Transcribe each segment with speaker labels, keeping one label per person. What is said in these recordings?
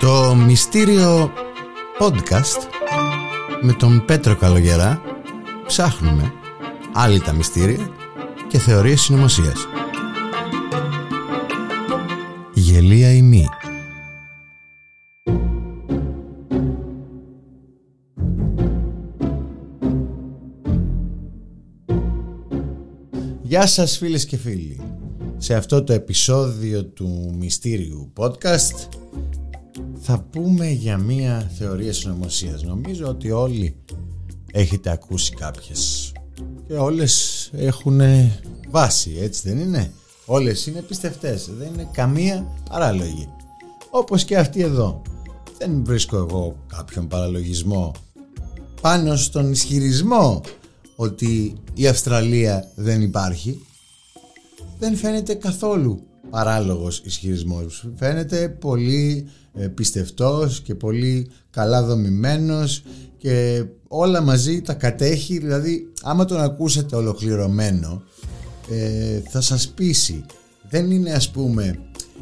Speaker 1: Το μυστήριο podcast με τον Πέτρο Καλογερά ψάχνουμε άλλη τα μυστήρια και θεωρίες συνωμοσίας. Γελία ή μη. Γεια σας φίλες και φίλοι. Σε αυτό το επεισόδιο του Μυστήριου Podcast θα πούμε για μία θεωρία συνωμοσίας. Νομίζω ότι όλοι έχετε ακούσει κάποιες και όλες έχουν βάση, έτσι δεν είναι; Όλες είναι πιστευτές, δεν είναι καμία παράλογη. Όπως και αυτή εδώ. Δεν βρίσκω εγώ κάποιον παραλογισμό πάνω στον ισχυρισμό ότι η Αυστραλία δεν υπάρχει. Δεν φαίνεται καθόλου παράλογος ισχυρισμός. Φαίνεται πολύ ε, πιστευτός και πολύ καλά δομημένος και όλα μαζί τα κατέχει. Δηλαδή άμα τον ακούσετε ολοκληρωμένο ε, θα σας πείσει. Δεν είναι ας πούμε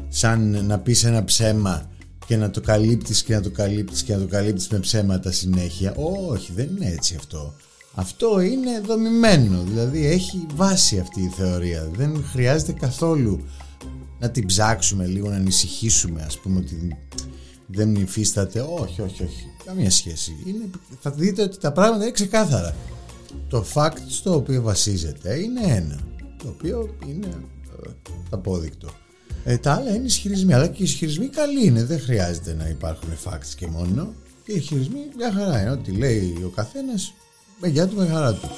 Speaker 1: σαν να πεις ένα ψέμα και να το καλύπτεις και να το καλύπτεις και να το καλύπτεις με ψέματα συνέχεια. Όχι δεν είναι έτσι αυτό. Αυτό είναι δομημένο. Δηλαδή έχει βάση αυτή η θεωρία. Δεν χρειάζεται καθόλου να την ψάξουμε λίγο, να ανησυχήσουμε ας πούμε ότι δεν υφίσταται. Όχι, όχι, όχι. Καμία σχέση. Είναι, θα δείτε ότι τα πράγματα είναι ξεκάθαρα. Το fact στο οποίο βασίζεται είναι ένα. Το οποίο είναι ε, απόδεικτο. Ε, τα άλλα είναι ισχυρισμοί. Αλλά και οι ισχυρισμοί καλοί είναι. Δεν χρειάζεται να υπάρχουν facts και μόνο. Και οι ισχυρισμοί μια χαρά είναι. Ό,τι λέει ο καθένας με γεια του, με χαρά του.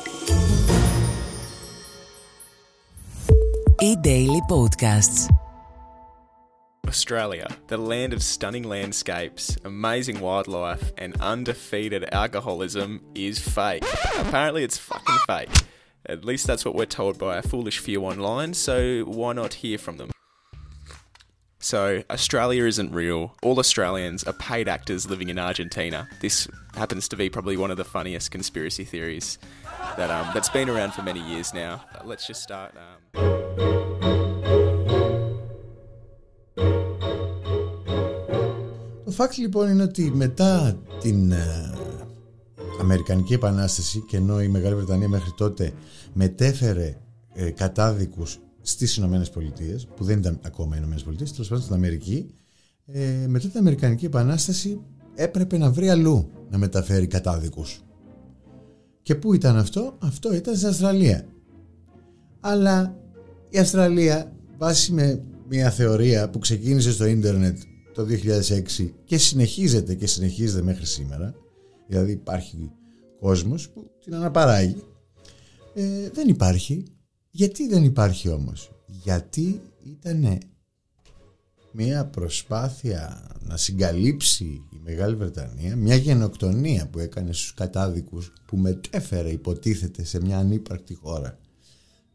Speaker 2: E-Daily Podcasts
Speaker 3: Australia, the land of stunning landscapes, amazing wildlife, and undefeated alcoholism, is fake. Apparently, it's fucking fake. At least that's what we're told by a foolish few online, so why not hear from them? So, Australia isn't real. All Australians are paid actors living in Argentina. This happens to be probably one of the funniest conspiracy theories that um, that's been around for many years now. Let's just start. Um...
Speaker 1: Το fact λοιπόν είναι ότι μετά την ε, Αμερικανική Επανάσταση και ενώ η Μεγάλη Βρετανία μέχρι τότε μετέφερε ε, κατάδικους στις Ηνωμένες Πολιτείες, που δεν ήταν ακόμα οι Ηνωμένες Πολιτείες, τέλος πάντων στην Αμερική, ε, μετά την Αμερικανική Επανάσταση έπρεπε να βρει αλλού να μεταφέρει κατάδικους. Και πού ήταν αυτό; Αυτό ήταν στην Αυστραλία. Αλλά η Αυστραλία, βάσει με μια θεωρία που ξεκίνησε στο ίντερνετ το 2006 και συνεχίζεται και συνεχίζεται μέχρι σήμερα. Δηλαδή υπάρχει κόσμος που την αναπαράγει. Ε, δεν υπάρχει. Γιατί δεν υπάρχει όμως; Γιατί ήταν μια προσπάθεια να συγκαλύψει η Μεγάλη Βρετανία μια γενοκτονία που έκανε στους κατάδικους που μετέφερε υποτίθεται σε μια ανύπαρκτη χώρα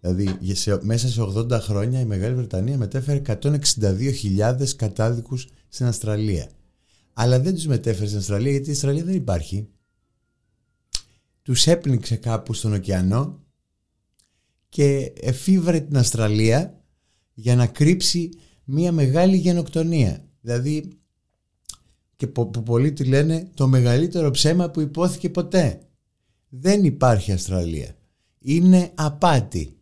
Speaker 1: Δηλαδή σε, μέσα σε 80 χρόνια η Μεγάλη Βρετανία μετέφερε 162.000 κατάδικους στην Αυστραλία. Αλλά δεν τους μετέφερε στην Αυστραλία γιατί η Αυστραλία δεν υπάρχει. Τους έπνιξε κάπου στον ωκεανό και εφήβρε την Αυστραλία για να κρύψει μια μεγάλη γενοκτονία. Δηλαδή και που πολλοί τη λένε το μεγαλύτερο ψέμα που υπόθηκε ποτέ. Δεν υπάρχει Αυστραλία. Είναι απάτη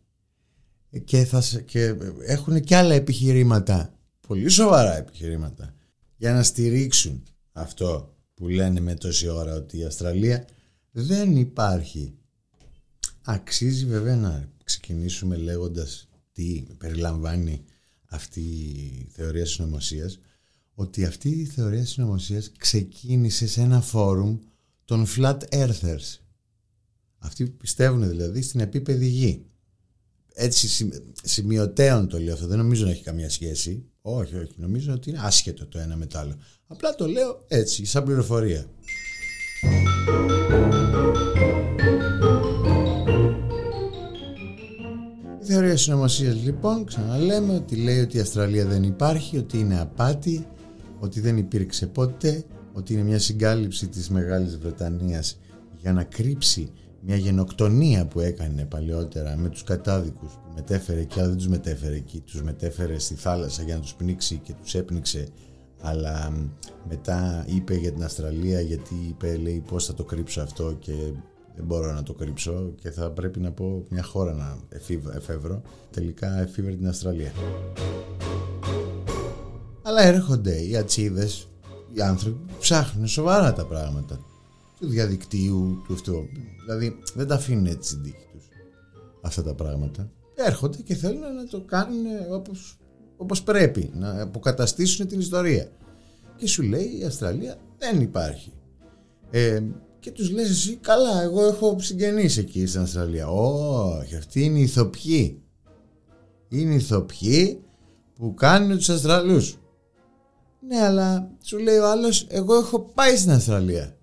Speaker 1: και, θα, και έχουν και άλλα επιχειρήματα, πολύ σοβαρά επιχειρήματα, για να στηρίξουν αυτό που λένε με τόση ώρα ότι η Αυστραλία δεν υπάρχει. Αξίζει βέβαια να ξεκινήσουμε λέγοντας τι περιλαμβάνει αυτή η θεωρία συνωμοσία, ότι αυτή η θεωρία συνωμοσία ξεκίνησε σε ένα φόρουμ των Flat Earthers. Αυτοί που πιστεύουν δηλαδή στην επίπεδη γη έτσι σημειωτέων το λέω αυτό, δεν νομίζω να έχει καμία σχέση. Όχι, όχι, νομίζω ότι είναι άσχετο το ένα με το άλλο. Απλά το λέω έτσι, σαν πληροφορία. Η θεωρία συνωμοσίας λοιπόν, ξαναλέμε ότι λέει ότι η Αυστραλία δεν υπάρχει, ότι είναι απάτη, ότι δεν υπήρξε ποτέ, ότι είναι μια συγκάλυψη της Μεγάλης Βρετανίας για να κρύψει μια γενοκτονία που έκανε παλαιότερα με τους κατάδικους που μετέφερε και αλλά δεν τους μετέφερε εκεί, τους μετέφερε στη θάλασσα για να τους πνίξει και τους έπνιξε αλλά μετά είπε για την Αυστραλία γιατί είπε λέει πώς θα το κρύψω αυτό και δεν μπορώ να το κρύψω και θα πρέπει να πω μια χώρα να εφεύρω τελικά εφήβρε την Αυστραλία. Αλλά έρχονται οι ατσίδες οι άνθρωποι που ψάχνουν σοβαρά τα πράγματα του διαδικτύου του αυτού. Δηλαδή δεν τα αφήνουν έτσι στην τύχη τους αυτά τα πράγματα. Έρχονται και θέλουν να το κάνουν όπως, όπως πρέπει να αποκαταστήσουν την ιστορία. Και σου λέει η Αυστραλία δεν υπάρχει ε, και τους λες εσύ καλά εγώ έχω συγγενείς εκεί στην Αυστραλία όχι αυτοί είναι οι ηθοποιοί. Είναι οι ηθοποιοί που κάνουν τους Αυστραλούς. Ναι αλλά σου λέει ο άλλος εγώ έχω πάει στην Αυστραλία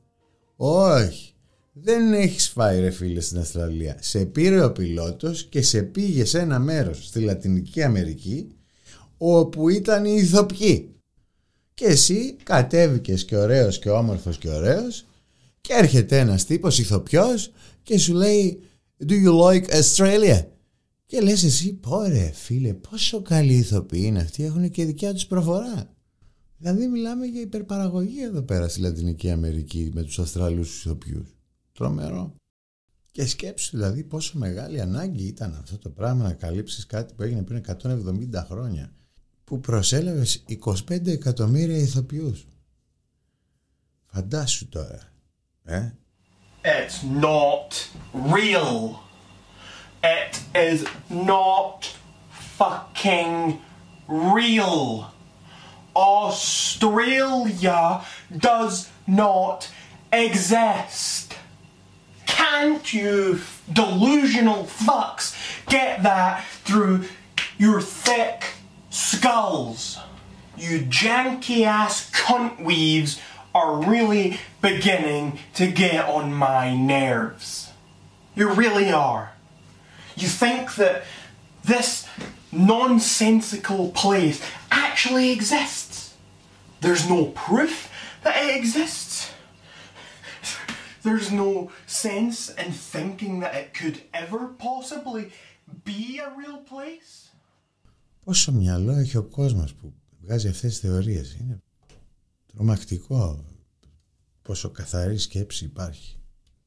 Speaker 1: όχι δεν έχεις φάει ρε φίλε στην Αυστραλία σε πήρε ο πιλότος και σε πήγε σε ένα μέρος στη Λατινική Αμερική όπου ήταν οι ηθοποιοί και εσύ κατέβηκες και ωραίος και όμορφος και ωραίος και έρχεται ένας τύπος ηθοποιός και σου λέει Do you like Australia? Και λες εσύ πόρε φίλε πόσο καλή ηθοποιοί είναι αυτοί έχουν και δικιά τους προφορά. Δηλαδή μιλάμε για υπερπαραγωγή εδώ πέρα στη Λατινική Αμερική με τους Αυστραλούς ηθοποιούς. Τρομερό. Και σκέψου δηλαδή πόσο μεγάλη ανάγκη ήταν αυτό το πράγμα να καλύψεις κάτι που έγινε πριν 170 χρόνια που προσέλαβες 25 εκατομμύρια ηθοποιούς. Φαντάσου τώρα. Ε;
Speaker 2: It's not real. It is not fucking real. Australia does not exist. Can't you delusional fucks get that through your thick skulls? You janky ass cunt weaves are really beginning to get on my nerves. You really are. You think that this nonsensical place actually exists. There's no proof that it exists. There's no sense in thinking that it could ever possibly be a real place.
Speaker 1: Πόσο μυαλό έχει ο κόσμος που βγάζει αυτές τις θεωρίες. Είναι τρομακτικό πόσο καθαρή σκέψη υπάρχει.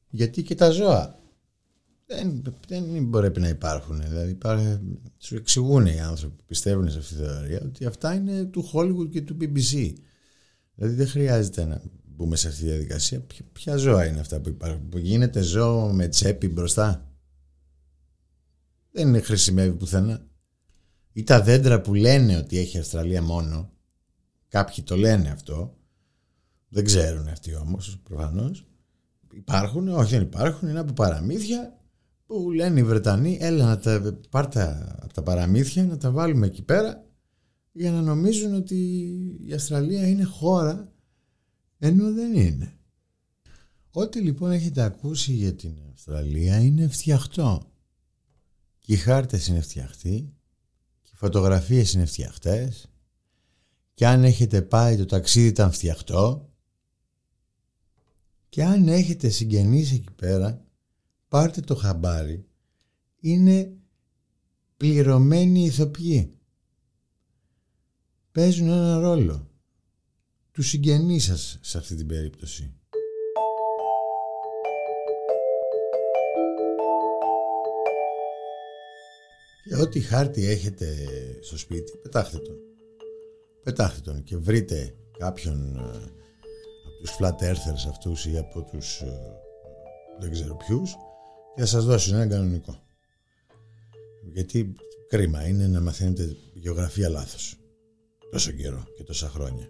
Speaker 1: Γιατί και τα ζώα δεν, δεν μπορεί να υπάρχουν. Δηλαδή υπάρχει, σου εξηγούν οι άνθρωποι που πιστεύουν σε αυτή τη θεωρία ότι αυτά είναι του Hollywood και του BBC. Δηλαδή δεν χρειάζεται να μπούμε σε αυτή τη διαδικασία. Ποια ζώα είναι αυτά που υπάρχουν, που γίνεται ζώο με τσέπη μπροστά; Δεν είναι χρησιμεύει πουθενά. Ή τα δέντρα που λένε ότι έχει Αυστραλία μόνο. Κάποιοι το λένε αυτό. Δεν ξέρουν αυτοί όμως προφανώς. Υπάρχουν, όχι δεν υπάρχουν, είναι από παραμύθια που λένε οι Βρετανοί έλα να τα πάρτε από τα παραμύθια να τα βάλουμε εκεί πέρα για να νομίζουν ότι η Αυστραλία είναι χώρα ενώ δεν είναι. Ό,τι λοιπόν έχετε ακούσει για την Αυστραλία είναι φτιαχτό. Και οι χάρτες είναι φτιαχτοί και οι φωτογραφίες είναι φτιαχτές και αν έχετε πάει το ταξίδι ήταν φτιαχτό και αν έχετε συγγενείς εκεί πέρα πάρτε το χαμπάρι είναι πληρωμένοι ηθοποιοί παίζουν ένα ρόλο. Τους συγγενείς σας σε αυτή την περίπτωση. Και ό,τι χάρτη έχετε στο σπίτι πετάχτε τον. Πετάχτε τον και βρείτε κάποιον ε, από τους flat earthers αυτούς ή από τους ε, δεν ξέρω ποιους και θα σας δώσουν ένα κανονικό. Γιατί κρίμα είναι να μαθαίνετε γεωγραφία λάθος. Τόσο καιρό και τόσα χρόνια.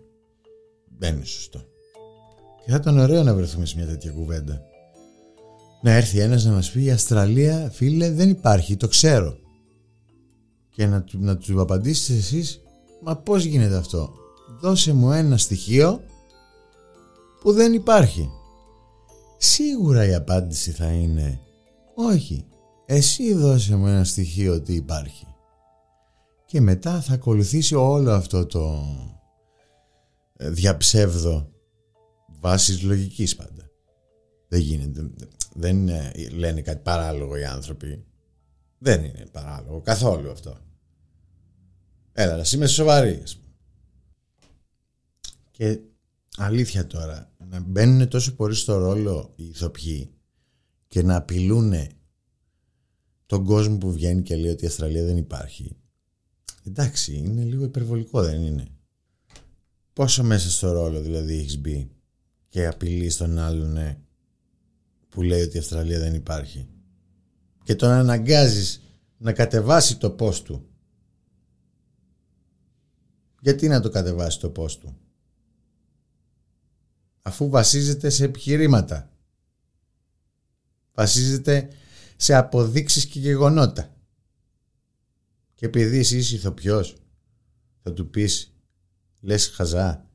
Speaker 1: Δεν είναι σωστό. Και θα ήταν ωραίο να βρεθούμε σε μια τέτοια κουβέντα. Να έρθει ένας να μας πει η Αυστραλία φίλε δεν υπάρχει, το ξέρω. Και να, να του απαντήσετε εσείς μα πώς γίνεται αυτό; Δώσε μου ένα στοιχείο που δεν υπάρχει. Σίγουρα η απάντηση θα είναι όχι, εσύ δώσε μου ένα στοιχείο ότι υπάρχει. Και μετά θα ακολουθήσει όλο αυτό το ε, διαψεύδο βάσης λογικής πάντα. Δεν γίνεται, δεν λένε κάτι παράλογο οι άνθρωποι. Δεν είναι παράλογο καθόλου αυτό. Έλα, να είμαι σοβαρή. Και αλήθεια τώρα, να μπαίνουν τόσο πολύ στο ρόλο οι ηθοποιοί και να απειλούν τον κόσμο που βγαίνει και λέει ότι η Αυστραλία δεν υπάρχει. Εντάξει, είναι λίγο υπερβολικό, δεν είναι; Πόσο μέσα στο ρόλο δηλαδή έχεις μπει και απειλείς στον άλλον που λέει ότι η Αυστραλία δεν υπάρχει; Και τον αναγκάζεις να κατεβάσει το πώς του; Γιατί να το κατεβάσει το πώς του; Αφού βασίζεται σε επιχειρήματα. Βασίζεται σε αποδείξεις και γεγονότα. Και επειδή εσύ είσαι ηθοποιός, θα του πεις λες χαζά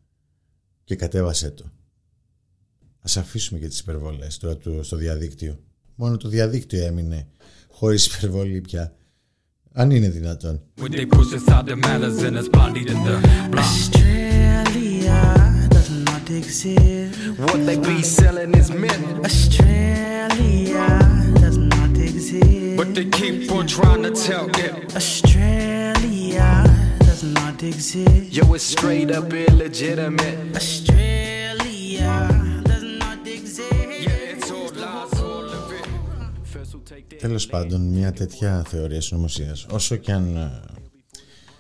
Speaker 1: και κατέβασέ το. Ας αφήσουμε και τις υπερβολές τώρα στο διαδίκτυο. Μόνο το διαδίκτυο έμεινε χωρίς υπερβολή πια. Αν είναι δυνατόν. What they be selling is myth. Australia Τέλος πάντων, μια τέτοια θεωρία νομοσία, όσο και αν ε,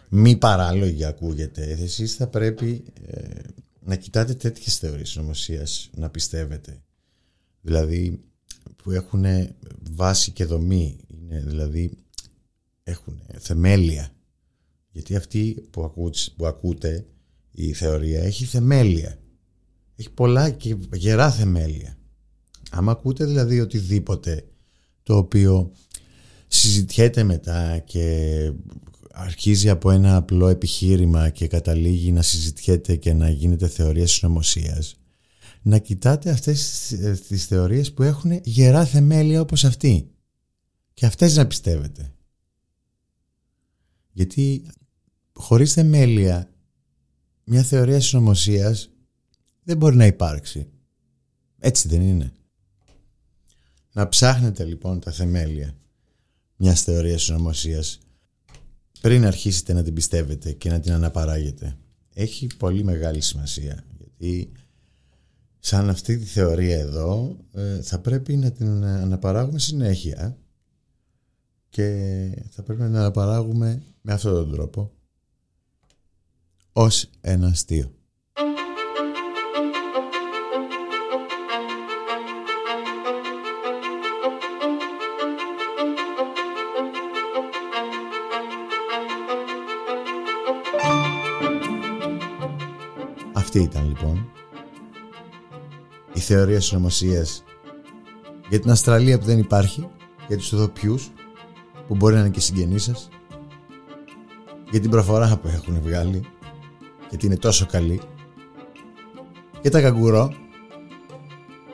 Speaker 1: μη παραλογία ακούγεται, εσεί θα πρέπει ε, να κοιτάτε τέτοιες θεωρίες νομοσία να πιστεύετε. Δηλαδή, που έχουν βάση και δομή, είναι, δηλαδή έχουν θεμέλια. Γιατί αυτή που, ακού, που ακούτε, η θεωρία, έχει θεμέλια. Έχει πολλά και γερά θεμέλια. Άμα ακούτε δηλαδή οτιδήποτε το οποίο συζητιέται μετά και αρχίζει από ένα απλό επιχείρημα και καταλήγει να συζητιέται και να γίνεται θεωρία συνωμοσίας. Να κοιτάτε αυτές τις θεωρίες που έχουν γερά θεμέλια όπως αυτή και αυτές να πιστεύετε. Γιατί χωρίς θεμέλια μια θεωρία συνωμοσία δεν μπορεί να υπάρξει. Έτσι δεν είναι. Να ψάχνετε λοιπόν τα θεμέλια μιας θεωρίας συνωμοσία πριν αρχίσετε να την πιστεύετε και να την αναπαράγετε. Έχει πολύ μεγάλη σημασία γιατί σαν αυτή τη θεωρία εδώ ε, θα πρέπει να την αναπαράγουμε συνέχεια και θα πρέπει να την αναπαράγουμε με αυτόν τον τρόπο ως ένα αστείο. Αυτή ήταν λοιπόν η θεωρία συνωμοσία για την Αυστραλία που δεν υπάρχει, για τους οδοποιούς που μπορεί να είναι και συγγενείς σας, για την προφορά που έχουν βγάλει, γιατί είναι τόσο καλή, για τα καγκουρό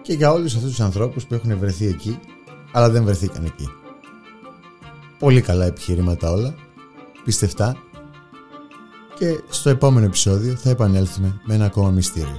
Speaker 1: και για όλους αυτούς τους ανθρώπους που έχουν βρεθεί εκεί, αλλά δεν βρεθήκαν εκεί. Πολύ καλά επιχειρήματα όλα, πιστευτά και στο επόμενο επεισόδιο θα επανέλθουμε με ένα ακόμα μυστήριο.